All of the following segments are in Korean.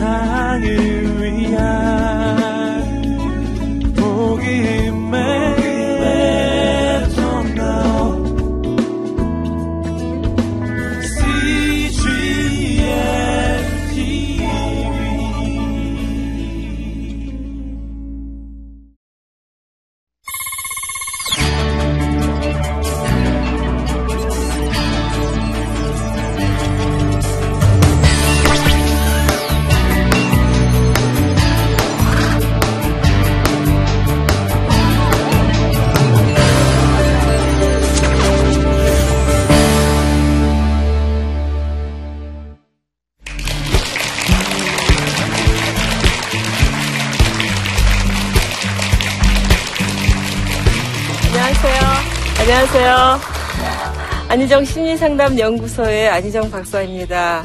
세상을 안희정 심리상담연구소의 안희정 박사입니다.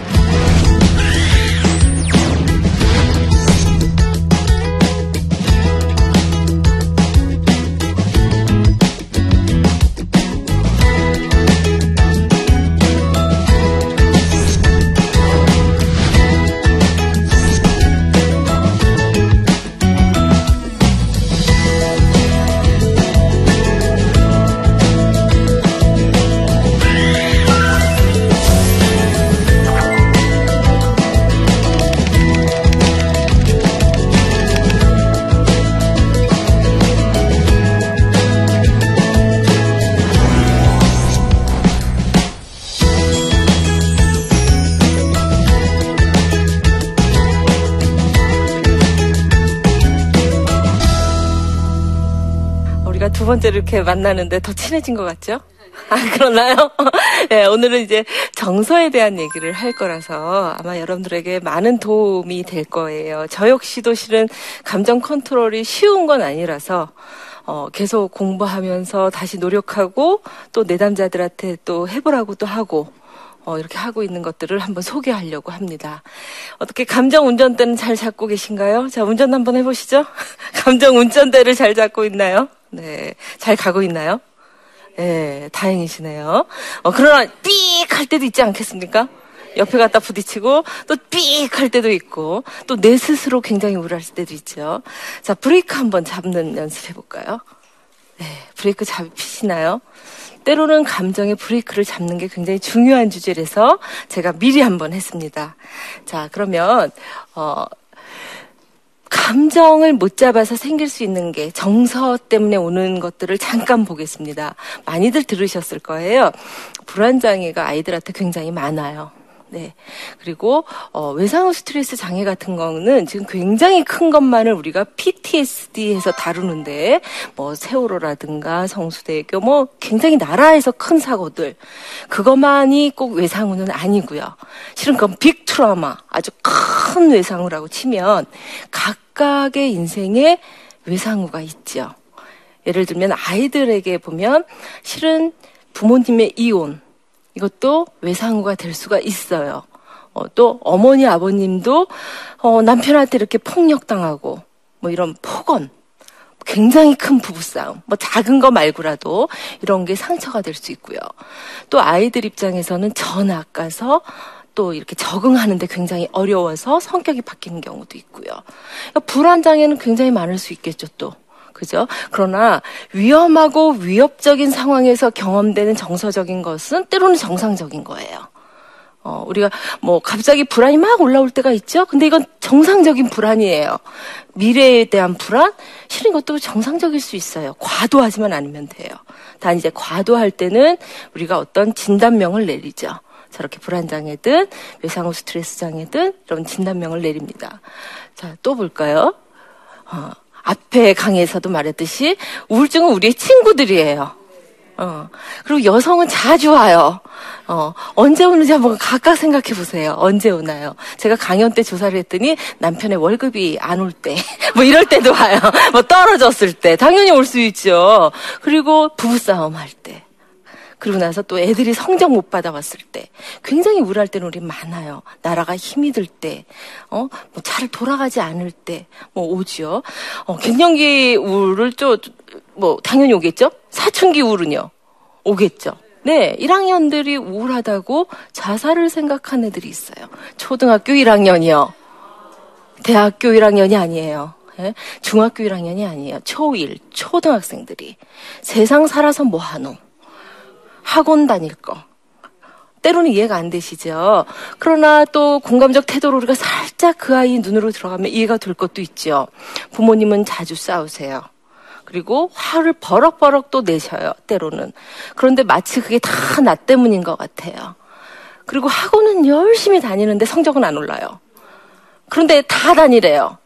두 번째로 이렇게 만나는데 더 친해진 것 같죠? 아, 그러나요? 네, 오늘은 이제 정서에 대한 얘기를 할 거라서 아마 여러분들에게 많은 도움이 될 거예요. 저 역시도 실은 감정 컨트롤이 쉬운 건 아니라서 어, 계속 공부하면서 다시 노력하고 또 내담자들한테 또 해보라고 또 하고 어, 이렇게 하고 있는 것들을 한번 소개하려고 합니다. 어떻게 감정 운전대는 잘 잡고 계신가요? 자, 운전 한번 해보시죠. 감정 운전대를 잘 잡고 있나요? 네. 잘 가고 있나요? 네, 다행이시네요. 어, 그러나 삑할 때도 있지 않겠습니까? 옆에 갖다 부딪히고 또삑할 때도 있고 또 내 스스로 굉장히 우울할 때도 있죠. 자, 브레이크 한번 잡는 연습 해 볼까요? 네, 브레이크 잡히시나요? 때로는 감정의 브레이크를 잡는 게 굉장히 중요한 주제라서 제가 미리 한번 했습니다. 자, 그러면, 어, 감정을 못 잡아서 생길 수 있는 게 정서 때문에 오는 것들을 잠깐 보겠습니다. 많이들 들으셨을 거예요. 불안장애가 아이들한테 굉장히 많아요. 네. 그리고 어, 외상후 스트레스 장애 같은 거는 지금 굉장히 큰 것만을 우리가 PTSD에서 다루는데 뭐 세월호라든가 성수대교 뭐 굉장히 나라에서 큰 사고들 그것만이 꼭 외상후는 아니고요. 실은 그건 빅 트라우마 아주 큰 외상후라고 치면 각 각의 인생에 외상후가 있죠. 예를 들면 아이들에게 보면 실은 부모님의 이혼 이것도 외상후가 될 수가 있어요. 어, 또 어머니 아버님도 어, 남편한테 이렇게 폭력당하고 뭐 이런 폭언 굉장히 큰 부부싸움 뭐 작은 거 말고라도 이런 게 상처가 될 수 있고요. 또 아이들 입장에서는 전학 가서 또 이렇게 적응하는데 굉장히 어려워서 성격이 바뀌는 경우도 있고요. 그러니까 불안 장애는 굉장히 많을 수 있겠죠 또. 그죠? 그러나 위험하고 위협적인 상황에서 경험되는 정서적인 것은 때로는 정상적인 거예요. 어, 우리가 뭐 갑자기 불안이 막 올라올 때가 있죠? 근데 이건 정상적인 불안이에요. 미래에 대한 불안? 실은 이것도 정상적일 수 있어요. 과도하지만 않으면 돼요. 단 이제 과도할 때는 우리가 어떤 진단명을 내리죠. 저렇게 불안장애든 외상후 스트레스 장애든 이런 진단명을 내립니다. 자, 또 볼까요? 어, 앞에 강의에서도 말했듯이 우울증은 우리의 친구들이에요. 어. 그리고 여성은 자주 와요. 어. 언제 오는지 한번 각각 생각해 보세요. 언제 오나요? 제가 강연 때 조사를 했더니 남편의 월급이 안 올 때, 뭐 이럴 때도 와요. 뭐 떨어졌을 때. 당연히 올 수 있죠. 그리고 부부싸움 할 때. 그리고 나서 또 애들이 성적 못 받아왔을 때 굉장히 우울할 때는 우리 많아요. 나라가 힘이 들 때, 어, 뭐 잘 돌아가지 않을 때, 뭐 오지요. 어, 갱년기 우울을 좀 뭐 당연히 오겠죠. 사춘기 우울은요 오겠죠. 네, 1학년들이 우울하다고 자살을 생각한 애들이 있어요. 초등학교 1학년이요. 대학교 1학년이 아니에요. 예? 중학교 1학년이 아니에요. 초1, 초등학생들이. 세상 살아서 뭐 하노? 학원 다닐 거. 때로는 이해가 안 되시죠. 그러나 또 공감적 태도로 우리가 살짝 그 아이 눈으로 들어가면 이해가 될 것도 있죠. 부모님은 자주 싸우세요. 그리고 화를 버럭버럭 또 내셔요. 때로는. 그런데 마치 그게 다 나 때문인 것 같아요. 그리고 학원은 열심히 다니는데 성적은 안 올라요. 그런데 다 다니래요.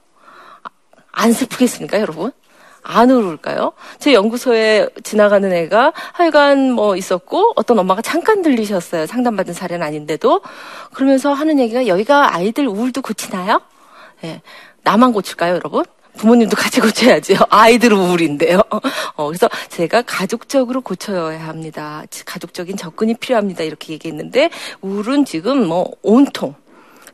안 슬프겠습니까, 여러분? 안 울을까요? 제 연구소에 지나가는 애가 하여간 뭐 있었고 어떤 엄마가 잠깐 들리셨어요. 상담받은 사례는 아닌데도 그러면서 하는 얘기가 여기가 아이들 우울도 고치나요? 예. 나만 고칠까요, 여러분? 부모님도 같이 고쳐야지요. 아이들 우울인데요. 어, 그래서 제가 가족적으로 고쳐야 합니다. 가족적인 접근이 필요합니다. 이렇게 얘기했는데 우울은 지금 뭐 온통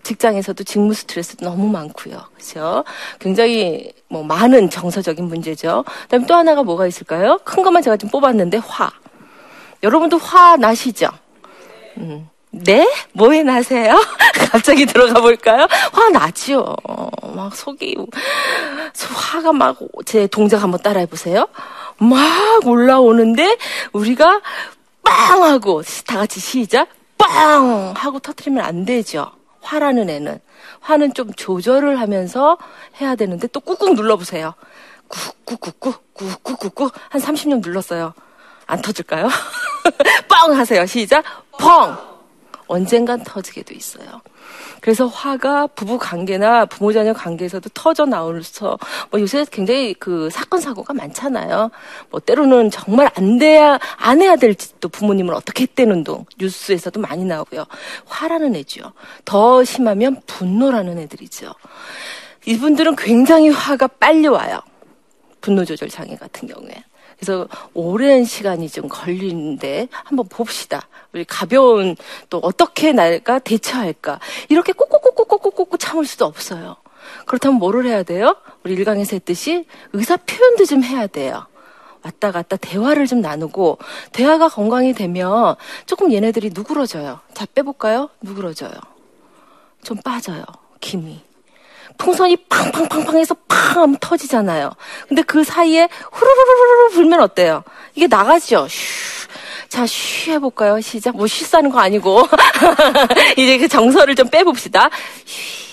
직장에서도 직무 스트레스도 너무 많고요. 그렇죠? 굉장히 뭐 많은 정서적인 문제죠. 그다음에 또 하나가 뭐가 있을까요? 큰 것만 제가 좀 뽑았는데 화. 여러분도 화 나시죠? 음. 네? 뭐에 나세요? 갑자기 들어가 볼까요? 화 나죠. 막 속이 화가 막 제 동작 한번 따라해 보세요. 막 올라오는데 우리가 빵 하고 다 같이 시작. 빵 하고 터트리면 안 되죠. 화라는 애는 화는 좀 조절을 하면서 해야 되는데 또 꾹꾹 눌러보세요. 꾹꾹꾹꾹 꾹꾹꾹꾹 한 30년 눌렀어요. 안 터질까요? 뻥 하세요. 시작. 펑. 언젠간 터지게 돼 있어요. 그래서 화가 부부 관계나 부모 자녀 관계에서도 터져 나오면서 뭐 요새 굉장히 그 사건 사고가 많잖아요. 뭐 때로는 정말 안 돼야 안 해야 될지도 부모님을 어떻게 했대는 둥 뉴스에서도 많이 나오고요. 화라는 애죠. 더 심하면 분노라는 애들이죠. 이분들은 굉장히 화가 빨리 와요. 분노 조절 장애 같은 경우에. 그래서 오랜 시간이 좀 걸리는데 한번 봅시다. 우리 가벼운 또 어떻게 날까 대처할까 이렇게 꾹꾹꾹꾹꾹꾹꾹 참을 수도 없어요. 그렇다면 뭐를 해야 돼요? 우리 일강에서 했듯이 의사 표현도 좀 해야 돼요. 왔다 갔다 대화를 좀 나누고 대화가 건강이 되면 조금 얘네들이 누그러져요. 자 빼볼까요? 누그러져요. 좀 빠져요. 김이. 풍선이 팡팡팡팡 해서 팡 하면 터지잖아요. 근데 그 사이에 후루루루루 불면 어때요? 이게 나가죠. 슈. 자, 쉬 해볼까요? 시작. 뭐, 쉬 싸는 거 아니고. 이제 그 정서를 좀 빼봅시다. 쉬.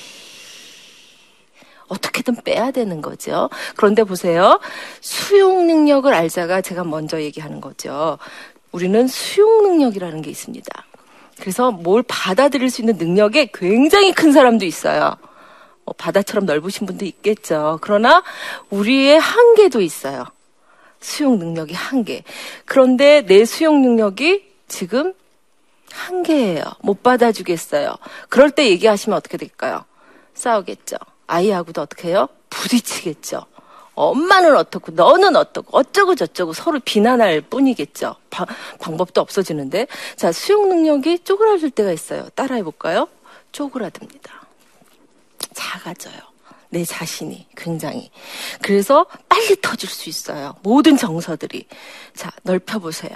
어떻게든 빼야 되는 거죠. 그런데 보세요. 수용 능력을 알자가 제가 먼저 얘기하는 거죠. 우리는 수용 능력이라는 게 있습니다. 그래서 뭘 받아들일 수 있는 능력에 굉장히 큰 사람도 있어요. 뭐 바다처럼 넓으신 분도 있겠죠. 그러나 우리의 한계도 있어요. 수용 능력이 한계. 그런데 내 수용 능력이 지금 한계예요. 못 받아주겠어요. 그럴 때 얘기하시면 어떻게 될까요? 싸우겠죠. 아이하고도 어떻게 해요? 부딪히겠죠. 엄마는 어떻고 너는 어떻고 어쩌고 저쩌고 서로 비난할 뿐이겠죠. 바, 방법도 없어지는데 자 수용 능력이 쪼그라들 때가 있어요. 따라해 볼까요? 쪼그라듭니다. 작아져요. 내 자신이 굉장히. 그래서 빨리 터질 수 있어요. 모든 정서들이. 자, 넓혀보세요.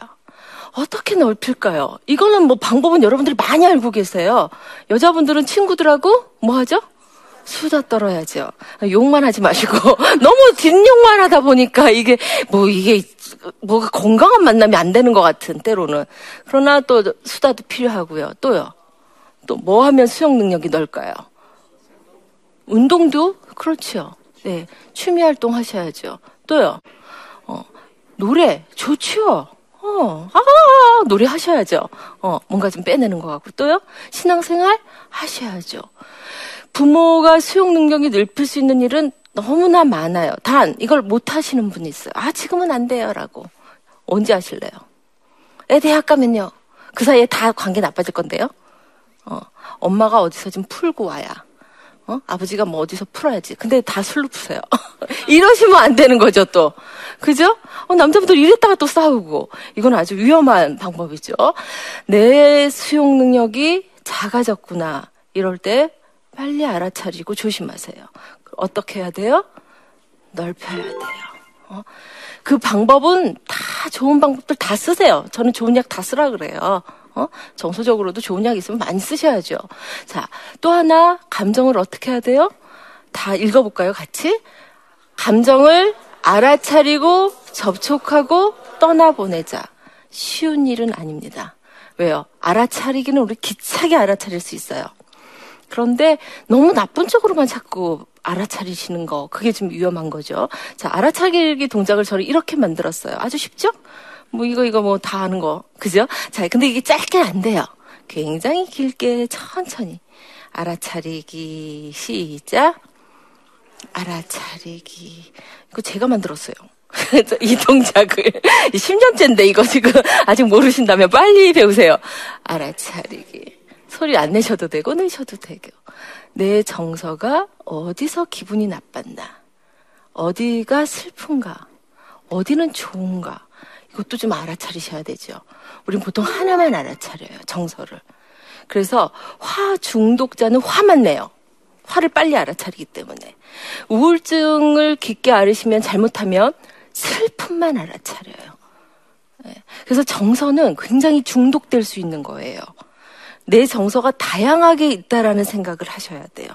어떻게 넓힐까요? 이거는 뭐 방법은 여러분들이 많이 알고 계세요. 여자분들은 친구들하고 뭐 하죠? 수다 떨어야죠. 욕만 하지 마시고 너무 뒷욕만 하다 보니까 이게 뭐 이게 뭐가 건강한 만남이 안 되는 것 같은 때로는 그러나 또 수다도 필요하고요. 또요. 또 뭐 하면 수용 능력이 넓까요? 운동도 그렇죠. 네, 취미 활동 하셔야죠. 또요. 어, 노래 좋죠. 어, 아, 노래 하셔야죠. 어, 뭔가 좀 빼내는 것 같고 또요. 신앙생활 하셔야죠. 부모가 수용 능력이 넓힐 수 있는 일은 너무나 많아요. 단 이걸 못 하시는 분이 있어요. 아, 지금은 안 돼요라고. 언제 하실래요? 애 대학 가면요. 그 사이에 다 관계 나빠질 건데요. 어, 엄마가 어디서 좀 풀고 와야 어? 아버지가 뭐 어디서 풀어야지. 근데 다 술로 푸세요. 이러시면 안 되는 거죠, 또. 그죠? 어, 남자분들 이랬다가 또 싸우고. 이건 아주 위험한 방법이죠. 내 수용 능력이 작아졌구나. 이럴 때 빨리 알아차리고 조심하세요. 어떻게 해야 돼요? 넓혀야 돼요. 어? 그 방법은 다 좋은 방법들 다 쓰세요. 저는 좋은 약 다 쓰라 그래요. 어? 정서적으로도 좋은 약 있으면 많이 쓰셔야죠. 자, 또 하나 감정을 어떻게 해야 돼요? 다 읽어볼까요? 같이? 감정을 알아차리고 접촉하고 떠나보내자. 쉬운 일은 아닙니다. 왜요? 알아차리기는 우리 기차게 알아차릴 수 있어요. 그런데 너무 나쁜 쪽으로만 자꾸 알아차리시는 거, 그게 좀 위험한 거죠. 자, 알아차리기 동작을 저는 이렇게 만들었어요. 아주 쉽죠? 뭐 이거 이거 뭐다 하는 거, 그죠? 자, 근데 이게 짧게 안 돼요. 굉장히 길게 천천히 알아차리기 시작. 알아차리기. 이거 제가 만들었어요. 이 동작을 10년째인데 이거 지금 아직 모르신다면 빨리 배우세요. 알아차리기. 소리 안 내셔도 되고 내셔도 되고. 내 정서가 어디서 기분이 나빴나? 어디가 슬픈가? 어디는 좋은가? 이것도 좀 알아차리셔야 되죠. 우린 보통 하나만 알아차려요, 정서를. 그래서 화 중독자는 화만 내요. 화를 빨리 알아차리기 때문에. 우울증을 깊게 앓으시면 잘못하면 슬픔만 알아차려요. 네. 그래서 정서는 굉장히 중독될 수 있는 거예요. 내 정서가 다양하게 있다라는 생각을 하셔야 돼요.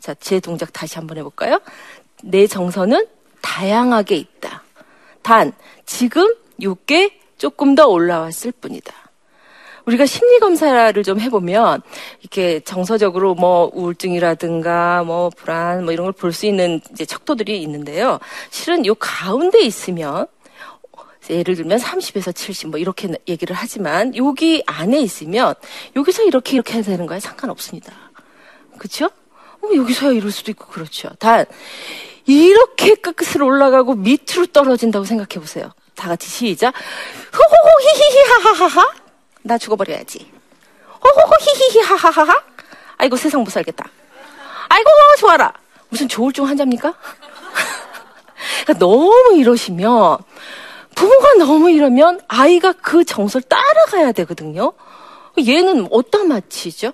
자, 제 동작 다시 한번 해볼까요? 내 정서는 다양하게 있다. 단, 지금 요게 조금 더 올라왔을 뿐이다. 우리가 심리 검사를 좀 해보면 이렇게 정서적으로 뭐 우울증이라든가 뭐 불안 뭐 이런 걸 볼 수 있는 이제 척도들이 있는데요. 실은 요 가운데 있으면 예를 들면 30에서 70 뭐 이렇게 얘기를 하지만 여기 안에 있으면 여기서 이렇게 이렇게 해야 되는 거야 상관없습니다. 그렇죠? 어, 여기서야 이럴 수도 있고 그렇죠. 단 이렇게 끝끝으로 올라가고 밑으로 떨어진다고 생각해 보세요. 다 같이 시작. 호호호 히히히 하하하하. 나 죽어버려야지. 호호호 히히히 하하하하. 아이고 세상 못 살겠다. 아이고 좋아라. 무슨 조울증 환자입니까? 그러니까 너무 이러시면 부모가 너무 이러면 아이가 그 정서를 따라가야 되거든요. 얘는 어디다 맞추죠?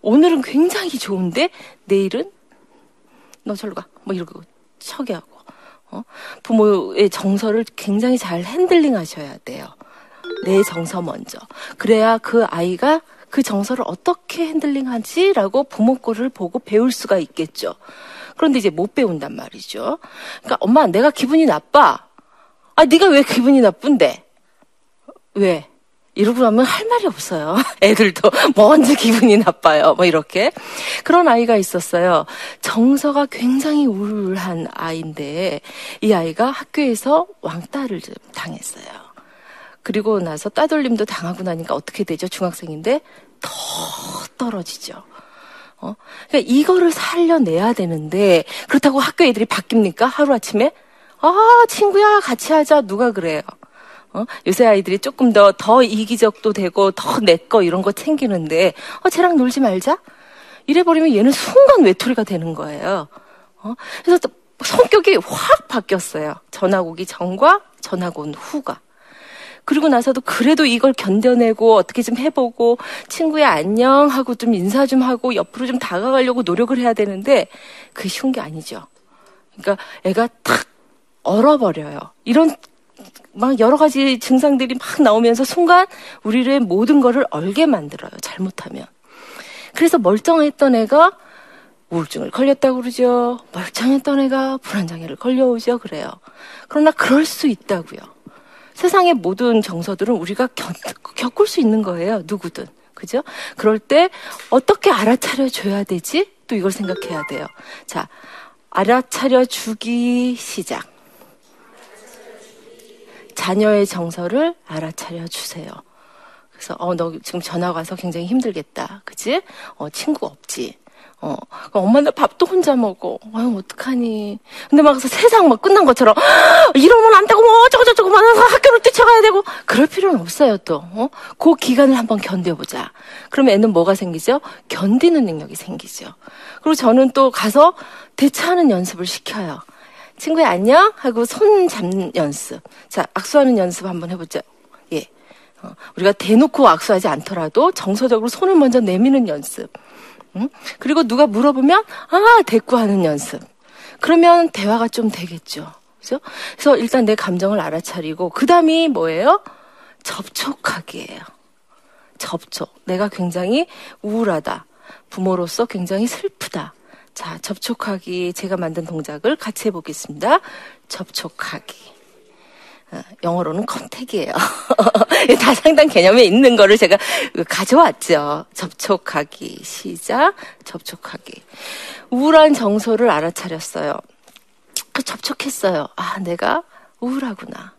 오늘은 굉장히 좋은데 내일은 너 절로 가. 뭐 이러고 척이 하고. 어? 부모의 정서를 굉장히 잘 handling 하셔야 돼요. 내 정서 먼저. 그래야 그 아이가 그 정서를 어떻게 handling 하지라고 부모 거를 보고 배울 수가 있겠죠. 그런데 이제 못 배운단 말이죠. 그러니까 엄마 내가 기분이 나빠. 아, 네가 왜 기분이 나쁜데? 왜? 이러고 나면 할 말이 없어요. 애들도 먼저 기분이 나빠요. 뭐 이렇게. 그런 아이가 있었어요. 정서가 굉장히 우울한 아이인데 이 아이가 학교에서 왕따를 당했어요. 그리고 나서 따돌림도 당하고 나니까 어떻게 되죠? 중학생인데 더 떨어지죠. 어? 그러니까 이거를 살려내야 되는데 그렇다고 학교 애들이 바뀝니까? 하루아침에? 아, 친구야, 같이 하자. 누가 그래요? 어? 요새 아이들이 조금 더, 더 이기적도 되고, 더 내 거 이런 거 챙기는데, 어, 쟤랑 놀지 말자? 이래버리면 얘는 순간 외톨이가 되는 거예요. 어? 그래서 또 성격이 확 바뀌었어요. 전학 오기 전과 전학 온 후가. 그리고 나서도 그래도 이걸 견뎌내고 어떻게 좀 해보고 친구야 안녕 하고 좀 인사 좀 하고 옆으로 좀 다가가려고 노력을 해야 되는데 그게 쉬운 게 아니죠. 그러니까 애가 탁 얼어버려요. 이런 막 여러 가지 증상들이 막 나오면서 순간 우리를 모든 거를 얼게 만들어요. 잘못하면. 그래서 멀쩡했던 애가 우울증을 걸렸다고 그러죠. 멀쩡했던 애가 불안장애를 걸려오죠. 그래요. 그러나 그럴 수 있다고요. 세상의 모든 정서들은 우리가 겪, 겪을 수 있는 거예요. 누구든. 그죠? 그럴 때 어떻게 알아차려 줘야 되지? 또 이걸 생각해야 돼요. 자, 알아차려 주기 시작. 자녀의 정서를 알아차려 주세요. 그래서 어 너 지금 전화 와서 굉장히 힘들겠다. 그치? 어 친구 없지. 어, 엄마 나 밥도 혼자 먹어. 아유, 어떡하니. 근데 막 세상 막 끝난 것처럼, 이러면 안 되고, 뭐, 어쩌고 저쩌고, 막 학교를 뛰쳐가야 되고, 그럴 필요는 없어요, 또. 어? 그 기간을 한번 견뎌보자. 그러면 애는 뭐가 생기죠? 견디는 능력이 생기죠. 그리고 저는 또 가서 대처하는 연습을 시켜요. 친구야 안녕 하고 손 잡는 연습. 자 악수하는 연습 한번 해보자. 예. 어, 우리가 대놓고 악수하지 않더라도 정서적으로 손을 먼저 내미는 연습. 응? 그리고 누가 물어보면 아 대꾸하는 연습. 그러면 대화가 좀 되겠죠. 그죠? 그래서 일단 내 감정을 알아차리고 그 다음이 뭐예요? 접촉하기예요. 접촉. 내가 굉장히 우울하다. 부모로서 굉장히 슬프다. 자, 접촉하기 제가 만든 동작을 같이 해보겠습니다. 접촉하기. 어, 영어로는 컨택이에요. 다 상당 개념에 있는 거를 제가 가져왔죠. 접촉하기. 시작. 접촉하기. 우울한 정서를 알아차렸어요. 그 접촉했어요. 아, 내가 우울하구나.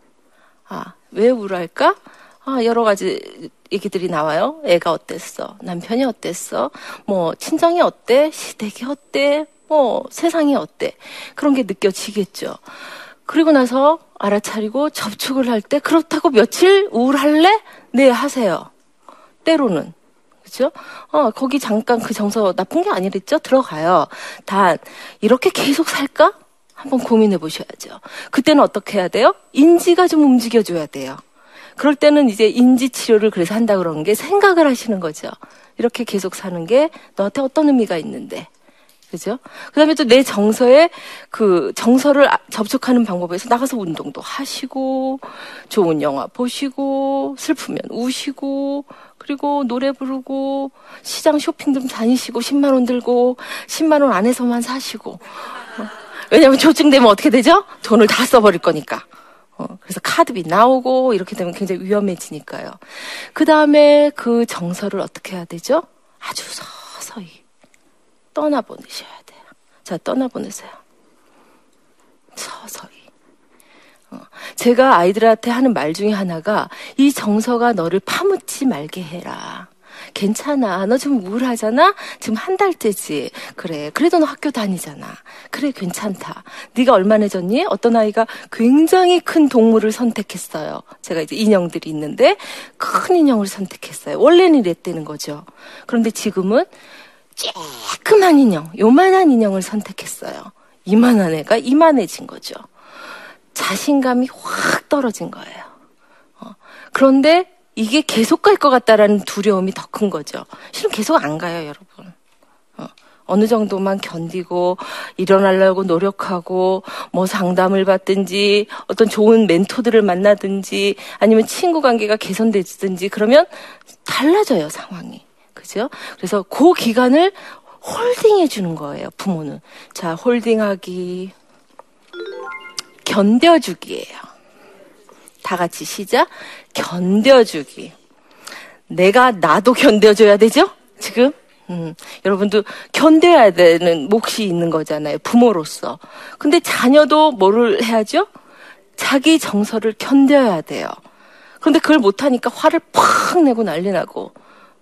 아, 왜 우울할까? 아, 여러 가지 얘기들이 나와요. 애가 어땠어? 남편이 어땠어? 뭐, 친정이 어때? 시댁이 어때? 뭐, 세상이 어때? 그런 게 느껴지겠죠. 그리고 나서 알아차리고 접촉을 할 때, 그렇다고 며칠 우울할래? 네, 하세요. 때로는. 그죠? 어, 거기 잠깐 그 정서 나쁜 게 아니랬죠? 들어가요. 단, 이렇게 계속 살까? 한번 고민해 보셔야죠. 그때는 어떻게 해야 돼요? 인지가 좀 움직여줘야 돼요. 그럴 때는 이제 인지 치료를 그래서 한다 그런 게 생각을 하시는 거죠. 이렇게 계속 사는 게 너한테 어떤 의미가 있는데. 그죠? 그 다음에 또 내 정서에 그 정서를 아, 접촉하는 방법에서 나가서 운동도 하시고, 좋은 영화 보시고, 슬프면 우시고, 그리고 노래 부르고, 시장 쇼핑 좀 다니시고, 10만원 들고, 10만원 안에서만 사시고. 어? 왜냐면 조증되면 어떻게 되죠? 돈을 다 써버릴 거니까. 어, 그래서 카드비 나오고 이렇게 되면 굉장히 위험해지니까요. 그 다음에 그 정서를 어떻게 해야 되죠? 아주 서서히 떠나보내셔야 돼요. 자, 떠나보내세요. 서서히. 어, 제가 아이들한테 하는 말 중에 하나가 이 정서가 너를 파묻지 말게 해라. 괜찮아. 너 지금 우울하잖아? 지금 한 달째지. 그래. 그래도 너 학교 다니잖아. 그래, 괜찮다. 네가 얼마나 졌니? 어떤 아이가 굉장히 큰 동물을 선택했어요. 제가 이제 인형들이 있는데 큰 인형을 선택했어요. 원래는 이랬다는 거죠. 그런데 지금은 쬐끔한 인형, 요만한 인형을 선택했어요. 이만한 애가 이만해진 거죠. 자신감이 확 떨어진 거예요. 어. 그런데 이게 계속 갈 것 같다라는 두려움이 더 큰 거죠. 실은 계속 안 가요, 여러분. 어, 어느 정도만 견디고 일어나려고 노력하고 뭐 상담을 받든지 어떤 좋은 멘토들을 만나든지 아니면 친구 관계가 개선되든지 그러면 달라져요 상황이 그죠? 그래서 그 기간을 홀딩해 주는 거예요 부모는 자 홀딩하기 견뎌주기예요. 다 같이 시작. 견뎌주기. 내가 나도 견뎌줘야 되죠? 지금? 음, 여러분도 견뎌야 되는 몫이 있는 거잖아요. 부모로서. 근데 자녀도 뭐를 해야죠? 자기 정서를 견뎌야 돼요. 근데 그걸 못하니까 화를 팍 내고 난리 나고,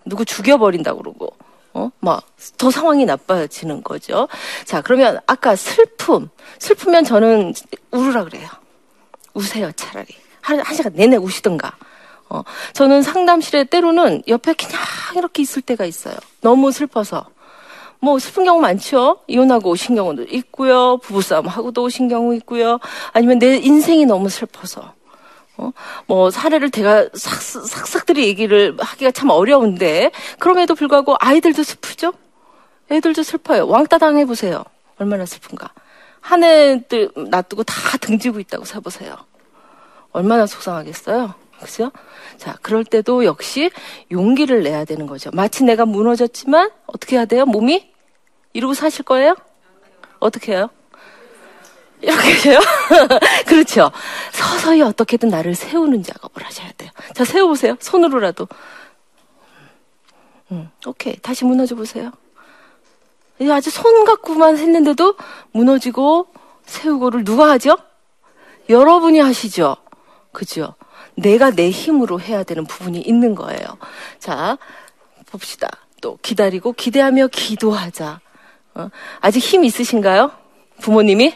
누구 죽여버린다고 그러고, 어? 막, 더 상황이 나빠지는 거죠. 자, 그러면 아까 슬픔. 슬프면 저는 울으라 그래요. 우세요, 차라리. 한, 한 시간 내내 우시든가. 어, 저는 상담실에 때로는 옆에 그냥 이렇게 있을 때가 있어요. 너무 슬퍼서. 뭐 슬픈 경우 많죠. 이혼하고 오신 경우도 있고요. 부부싸움 하고도 오신 경우 있고요. 아니면 내 인생이 너무 슬퍼서. 어? 뭐 사례를 제가 싹싹들이 얘기를 하기가 참 어려운데 그럼에도 불구하고 아이들도 슬프죠. 애들도 슬퍼요. 왕따 당해 보세요. 얼마나 슬픈가. 한 애들 놔두고 다 등지고 있다고 사보세요. 얼마나 속상하겠어요? 그죠? 자, 그럴 때도 역시 용기를 내야 되는 거죠. 마치 내가 무너졌지만 어떻게 해야 돼요? 몸이? 이러고 사실 거예요? 어떻게 해요? 이렇게 해요? 그렇죠. 서서히 어떻게든 나를 세우는 작업을 하셔야 돼요. 자, 세워보세요. 손으로라도. 음, 오케이. 다시 무너져 보세요. 아주 손 갖고만 했는데도 무너지고 세우고를 누가 하죠? 여러분이 하시죠. 그죠? 내가 내 힘으로 해야 되는 부분이 있는 거예요. 자, 봅시다. 또 기다리고 기대하며 기도하자. 어? 아직 힘 있으신가요? 부모님이?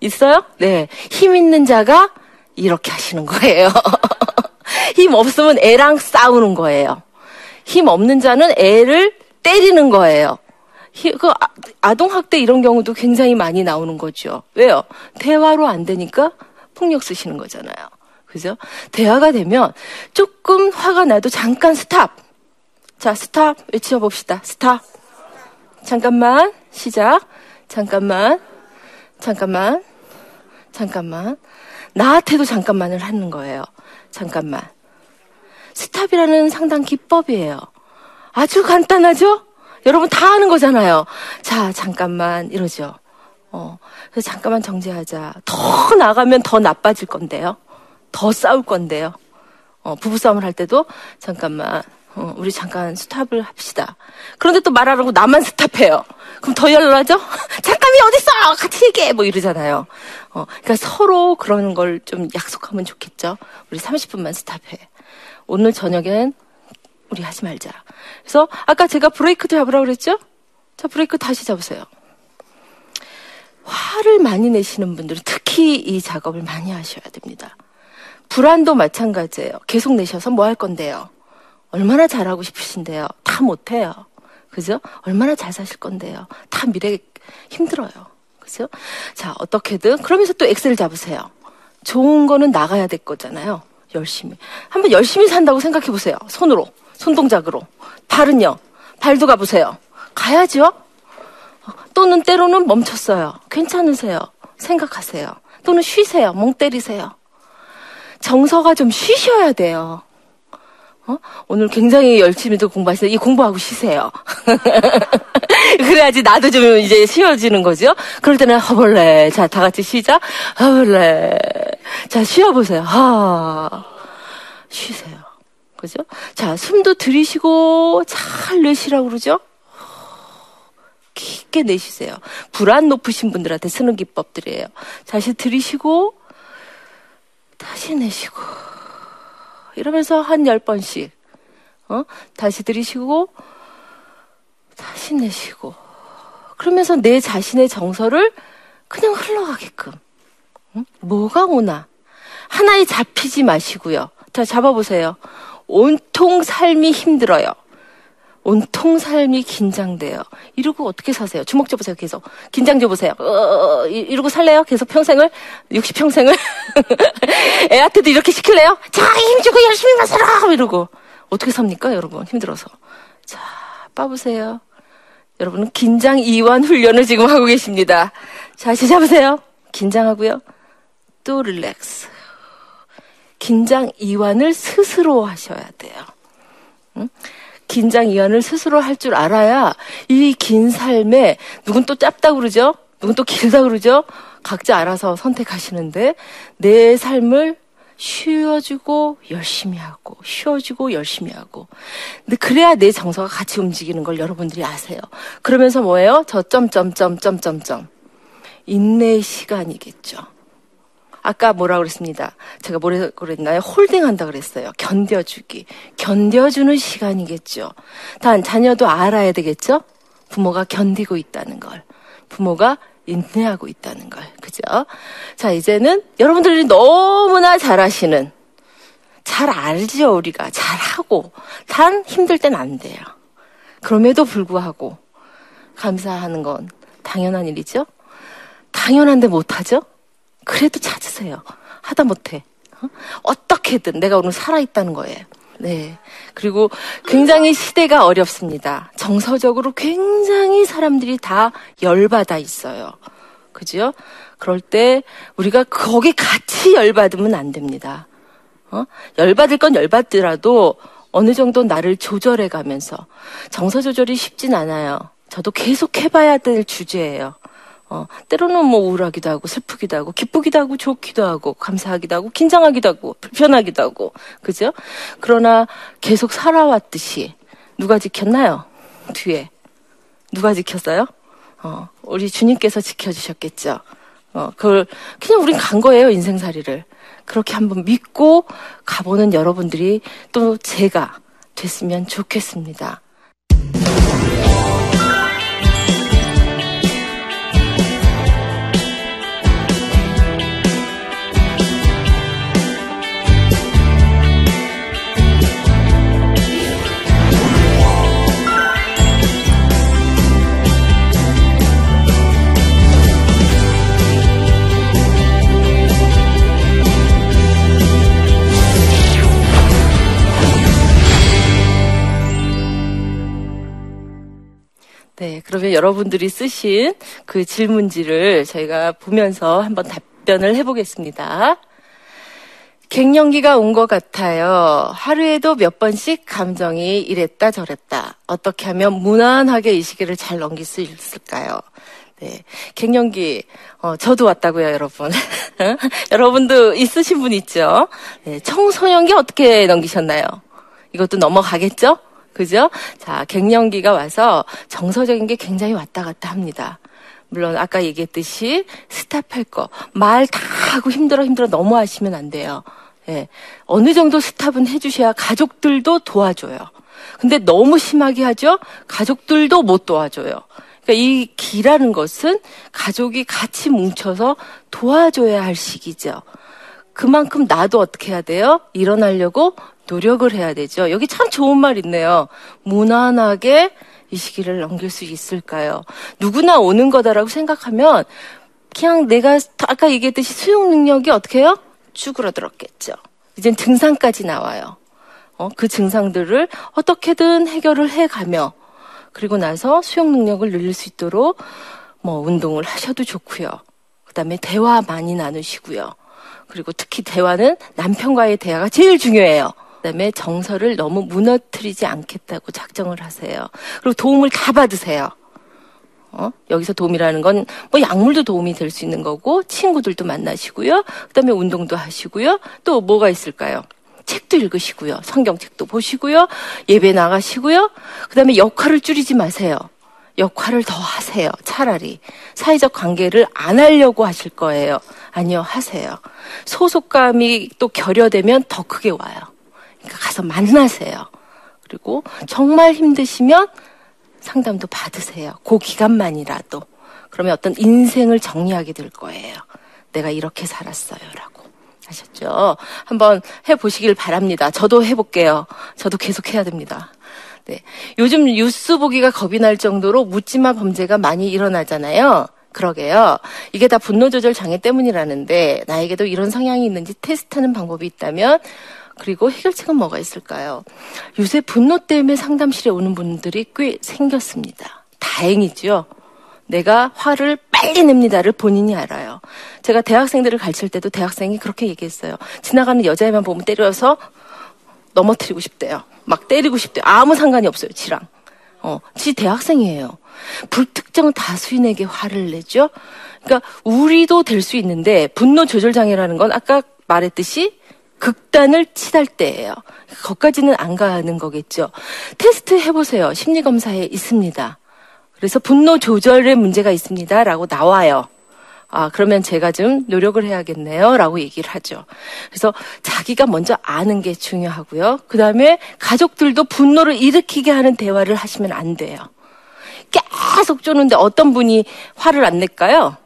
있어요? 네. 힘 있는 자가 이렇게 하시는 거예요. 힘 없으면 애랑 싸우는 거예요. 힘 없는 자는 애를 때리는 거예요. 그 아, 아동학대 이런 경우도 굉장히 많이 나오는 거죠. 왜요? 대화로 안 되니까 폭력 쓰시는 거잖아요. 그죠? 대화가 되면 조금 화가 나도 잠깐 stop. 자, stop 외쳐 봅시다. stop. 잠깐만. 시작. 잠깐만. 잠깐만. 잠깐만. 나한테도 잠깐만을 하는 거예요. 잠깐만. stop이라는 상담 기법이에요. 아주 간단하죠? 여러분 다 하는 거잖아요. 자, 잠깐만 이러죠. 어, 그래서 잠깐만 정지하자. 더 나가면 더 나빠질 건데요. 더 싸울 건데요. 어, 부부싸움을 할 때도 잠깐만, 어, 우리 잠깐 스탑을 합시다. 그런데 또 말하라고 나만 스탑해요. 그럼 더 열나죠? 잠깐이 어딨어! 같이 얘기해! 뭐 이러잖아요. 어, 그러니까 서로 그런 걸 좀 약속하면 좋겠죠? 우리 30분만 스탑해. 오늘 저녁엔 우리 하지 말자. 그래서 아까 제가 브레이크 잡으라고 그랬죠? 자, 브레이크 다시 잡으세요. 화를 많이 내시는 분들은 특히 이 작업을 많이 하셔야 됩니다. 불안도 마찬가지예요. 계속 내셔서 뭐 할 건데요? 얼마나 잘하고 싶으신데요? 다 못해요. 그죠? 얼마나 잘 사실 건데요? 다 미래 힘들어요. 그죠? 자, 어떻게든 그러면서 또 엑셀 잡으세요. 좋은 거는 나가야 될 거잖아요. 열심히. 한번 열심히 산다고 생각해 보세요. 손으로. 손동작으로. 발은요. 발도 가보세요. 가야죠. 또는 때로는 멈췄어요. 괜찮으세요. 생각하세요. 또는 쉬세요. 멍 때리세요. 정서가 좀 쉬셔야 돼요. 어? 오늘 굉장히 열심히 도 공부하시는데 이 공부하고 쉬세요. 그래야지 나도 좀 이제 쉬어지는 거죠. 그럴 때는 허벌레. 자, 다 같이 시작. 허벌레. 자, 쉬어보세요. 하. 쉬세요. 그죠? 자, 숨도 들이쉬고 잘 내쉬라고 그러죠? 깊게 내쉬세요. 불안 높으신 분들한테 쓰는 기법들이에요. 다시 들이쉬고, 다시 내쉬고, 이러면서 한 열 번씩, 어? 다시 들이쉬고, 다시 내쉬고, 그러면서 내 자신의 정서를 그냥 흘러가게끔. 응? 뭐가 오나. 하나에 잡히지 마시고요. 자, 잡아보세요. 온통 삶이 힘들어요. 온통 삶이 긴장돼요. 이러고 어떻게 사세요? 주먹 줘보세요, 계속. 긴장 줘보세요. 어, 이러고 살래요? 계속 평생을? 60평생을? 애한테도 이렇게 시킬래요? 자, 힘주고 열심히만 살아! 이러고. 어떻게 삽니까, 여러분? 힘들어서. 자, 빠보세요. 여러분은 긴장 이완 훈련을 지금 하고 계십니다. 자, 시작해보세요. 긴장하고요. 또 릴렉스. 긴장 이완을 스스로 하셔야 돼요. 응? 긴장 이완을 스스로 할 줄 알아야 이 긴 삶에 누군 또 짧다 그러죠? 누군 또 길다 그러죠? 각자 알아서 선택하시는데 내 삶을 쉬어주고 열심히 하고 쉬어주고 열심히 하고 근데 그래야 내 정서가 같이 움직이는 걸 여러분들이 아세요. 그러면서 뭐예요? 저 점점점점점점 인내 시간이겠죠. 아까 뭐라 그랬습니다. 제가 뭐라 그랬나요? 홀딩한다 그랬어요. 견뎌주기. 견뎌주는 시간이겠죠. 단, 자녀도 알아야 되겠죠? 부모가 견디고 있다는 걸. 부모가 인내하고 있다는 걸. 그죠? 자, 이제는 여러분들이 너무나 잘하시는, 잘 알죠, 우리가. 잘하고. 단, 힘들 땐 안 돼요. 그럼에도 불구하고, 감사하는 건 당연한 일이죠? 당연한데 못하죠? 그래도 찾으세요. 하다 못해. 어? 떻게든 내가 오늘 살아있다는 거예요. 네. 그리고 굉장히 시대가 어렵습니다. 정서적으로 굉장히 사람들이 다 열받아 있어요. 그죠? 그럴 때 우리가 거기 같이 열받으면 안 됩니다. 어? 열받을 건 열받더라도 어느 정도 나를 조절해 가면서 정서 조절이 쉽진 않아요. 저도 계속 해봐야 될 주제예요. 어, 때로는 뭐 우울하기도 하고 슬프기도 하고 기쁘기도 하고 좋기도 하고 감사하기도 하고 긴장하기도 하고 불편하기도 하고 그죠? 그러나 계속 살아왔듯이 누가 지켰나요? 뒤에 누가 지켰어요? 어, 우리 주님께서 지켜주셨겠죠. 어, 그걸 그냥 우린 간 거예요 인생살이를 그렇게 한번 믿고 가보는 여러분들이 또 제가 됐으면 좋겠습니다. 여러분들이 쓰신 그 질문지를 저희가 보면서 한번 답변을 해보겠습니다. 갱년기가 온 것 같아요. 하루에도 몇 번씩 감정이 이랬다 저랬다. 어떻게 하면 무난하게 이 시기를 잘 넘길 수 있을까요? 네. 갱년기, 어, 저도 왔다고요, 여러분. 여러분도 있으신 분 있죠? 네. 청소년기 어떻게 넘기셨나요? 이것도 넘어가겠죠? 그죠? 자, 갱년기가 와서 정서적인 게 굉장히 왔다 갔다 합니다. 물론 아까 얘기했듯이 스탑할 거, 말 다 하고 힘들어 힘들어 너무 하시면 안 돼요. 예. 어느 정도 스탑은 해주셔야 가족들도 도와줘요. 근데 너무 심하게 하죠? 가족들도 못 도와줘요. 그러니까 이 기라는 것은 가족이 같이 뭉쳐서 도와줘야 할 시기죠. 그만큼 나도 어떻게 해야 돼요? 일어나려고 노력을 해야 되죠. 여기 참 좋은 말 있네요. 무난하게 이 시기를 넘길 수 있을까요? 누구나 오는 거다라고 생각하면 그냥 내가 아까 얘기했듯이 수용 능력이 어떻게 해요? 쭈그러들었겠죠. 이젠 증상까지 나와요. 어, 그 증상들을 어떻게든 해결을 해가며 그리고 나서 수용 능력을 늘릴 수 있도록 뭐 운동을 하셔도 좋고요. 그다음에 대화 많이 나누시고요. 그리고 특히 대화는 남편과의 대화가 제일 중요해요. 그다음에 정서를 너무 무너뜨리지 않겠다고 작정을 하세요. 그리고 도움을 다 받으세요. 어? 여기서 도움이라는 건 뭐 약물도 도움이 될 수 있는 거고 친구들도 만나시고요. 그다음에 운동도 하시고요. 또 뭐가 있을까요? 책도 읽으시고요. 성경책도 보시고요. 예배 나가시고요. 그다음에 역할을 줄이지 마세요. 역할을 더 하세요. 차라리 사회적 관계를 안 하려고 하실 거예요. 아니요, 하세요. 소속감이 또 결여되면 더 크게 와요. 그러니까 가서 만나세요. 그리고 정말 힘드시면 상담도 받으세요. 그 기간만이라도. 그러면 어떤 인생을 정리하게 될 거예요. 내가 이렇게 살았어요. 라고. 하셨죠? 한번 해보시길 바랍니다. 저도 해볼게요. 저도 계속 해야 됩니다. 네. 요즘 뉴스 보기가 겁이 날 정도로 묻지마 범죄가 많이 일어나잖아요. 그러게요. 이게 다 분노 조절 장애 때문이라는데 나에게도 이런 성향이 있는지 테스트하는 방법이 있다면 그리고 해결책은 뭐가 있을까요? 요새 분노 때문에 상담실에 오는 분들이 꽤 생겼습니다. 다행이죠. 내가 화를 빨리 냅니다를 본인이 알아요. 제가 대학생들을 가르칠 때도 대학생이 그렇게 얘기했어요. 지나가는 여자애만 보면 때려서 넘어뜨리고 싶대요. 막 때리고 싶대요. 아무 상관이 없어요, 지랑. 어, 지 대학생이에요. 불특정 다수인에게 화를 내죠? 그러니까 우리도 될 수 있는데 분노 조절 장애라는 건 아까 말했듯이 극단을 치달 때예요. 거기까지는 안 가는 거겠죠. 테스트 해보세요. 심리검사에 있습니다. 그래서 분노 조절에 문제가 있습니다 라고 나와요. 아, 그러면 제가 좀 노력을 해야겠네요. 라고 얘기를 하죠. 그래서 자기가 먼저 아는 게 중요하고요. 그 다음에 가족들도 분노를 일으키게 하는 대화를 하시면 안 돼요. 계속 쪼는데 어떤 분이 화를 안 낼까요?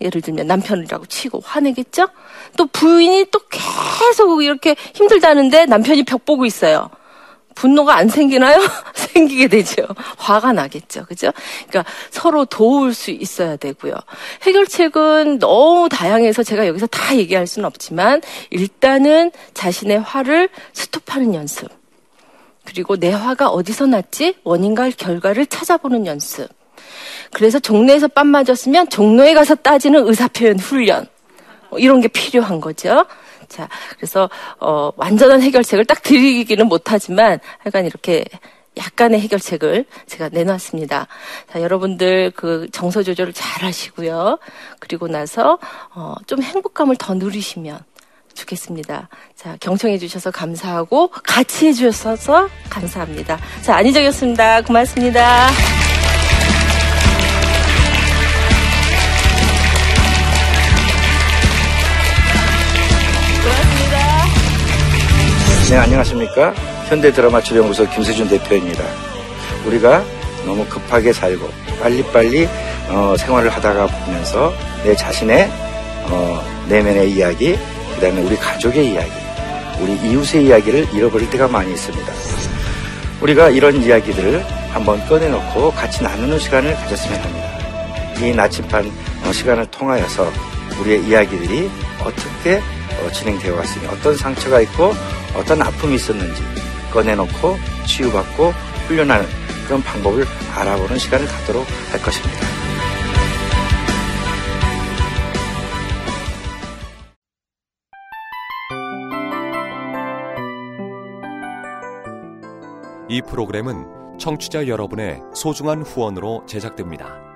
예를 들면 남편이라고 치고 화내겠죠? 또 부인이 또 계속 이렇게 힘들다는데 남편이 벽 보고 있어요. 분노가 안 생기나요? 생기게 되죠. 화가 나겠죠. 그죠? 그러니까 서로 도울 수 있어야 되고요. 해결책은 너무 다양해서 제가 여기서 다 얘기할 수는 없지만 일단은 자신의 화를 스톱하는 연습. 그리고 내 화가 어디서 났지? 원인과 결과를 찾아보는 연습. 그래서 종로에서 빰 맞았으면 종로에 가서 따지는 의사표현 훈련. 뭐 이런 게 필요한 거죠. 자, 그래서 어, 완전한 해결책을 딱 드리기는 못하지만 하여간 이렇게 약간의 해결책을 제가 내놨습니다. 자, 여러분들 그 정서 조절을 잘 하시고요. 그리고 나서 어, 좀 행복감을 더 누리시면 좋겠습니다. 자, 경청해 주셔서 감사하고 같이 해 주셔서 감사합니다. 자, 안희정이었습니다. 고맙습니다. 네, 안녕하십니까. 현대 드라마 출연구소 김세준 대표입니다. 우리가 너무 급하게 살고 빨리빨리 어, 생활을 하다가 보면서 내 자신의 어, 내면의 이야기, 그 다음에 우리 가족의 이야기, 우리 이웃의 이야기를 잃어버릴 때가 많이 있습니다. 우리가 이런 이야기들을 한번 꺼내놓고 같이 나누는 시간을 가졌으면 합니다. 이 나침반 어, 시간을 통하여서 우리의 이야기들이 어떻게 어, 진행되어 왔으니 어떤 상처가 있고 어떤 아픔이 있었는지 꺼내놓고 치유받고 훈련하는 그런 방법을 알아보는 시간을 갖도록 할 것입니다. 이 프로그램은 청취자 여러분의 소중한 후원으로 제작됩니다.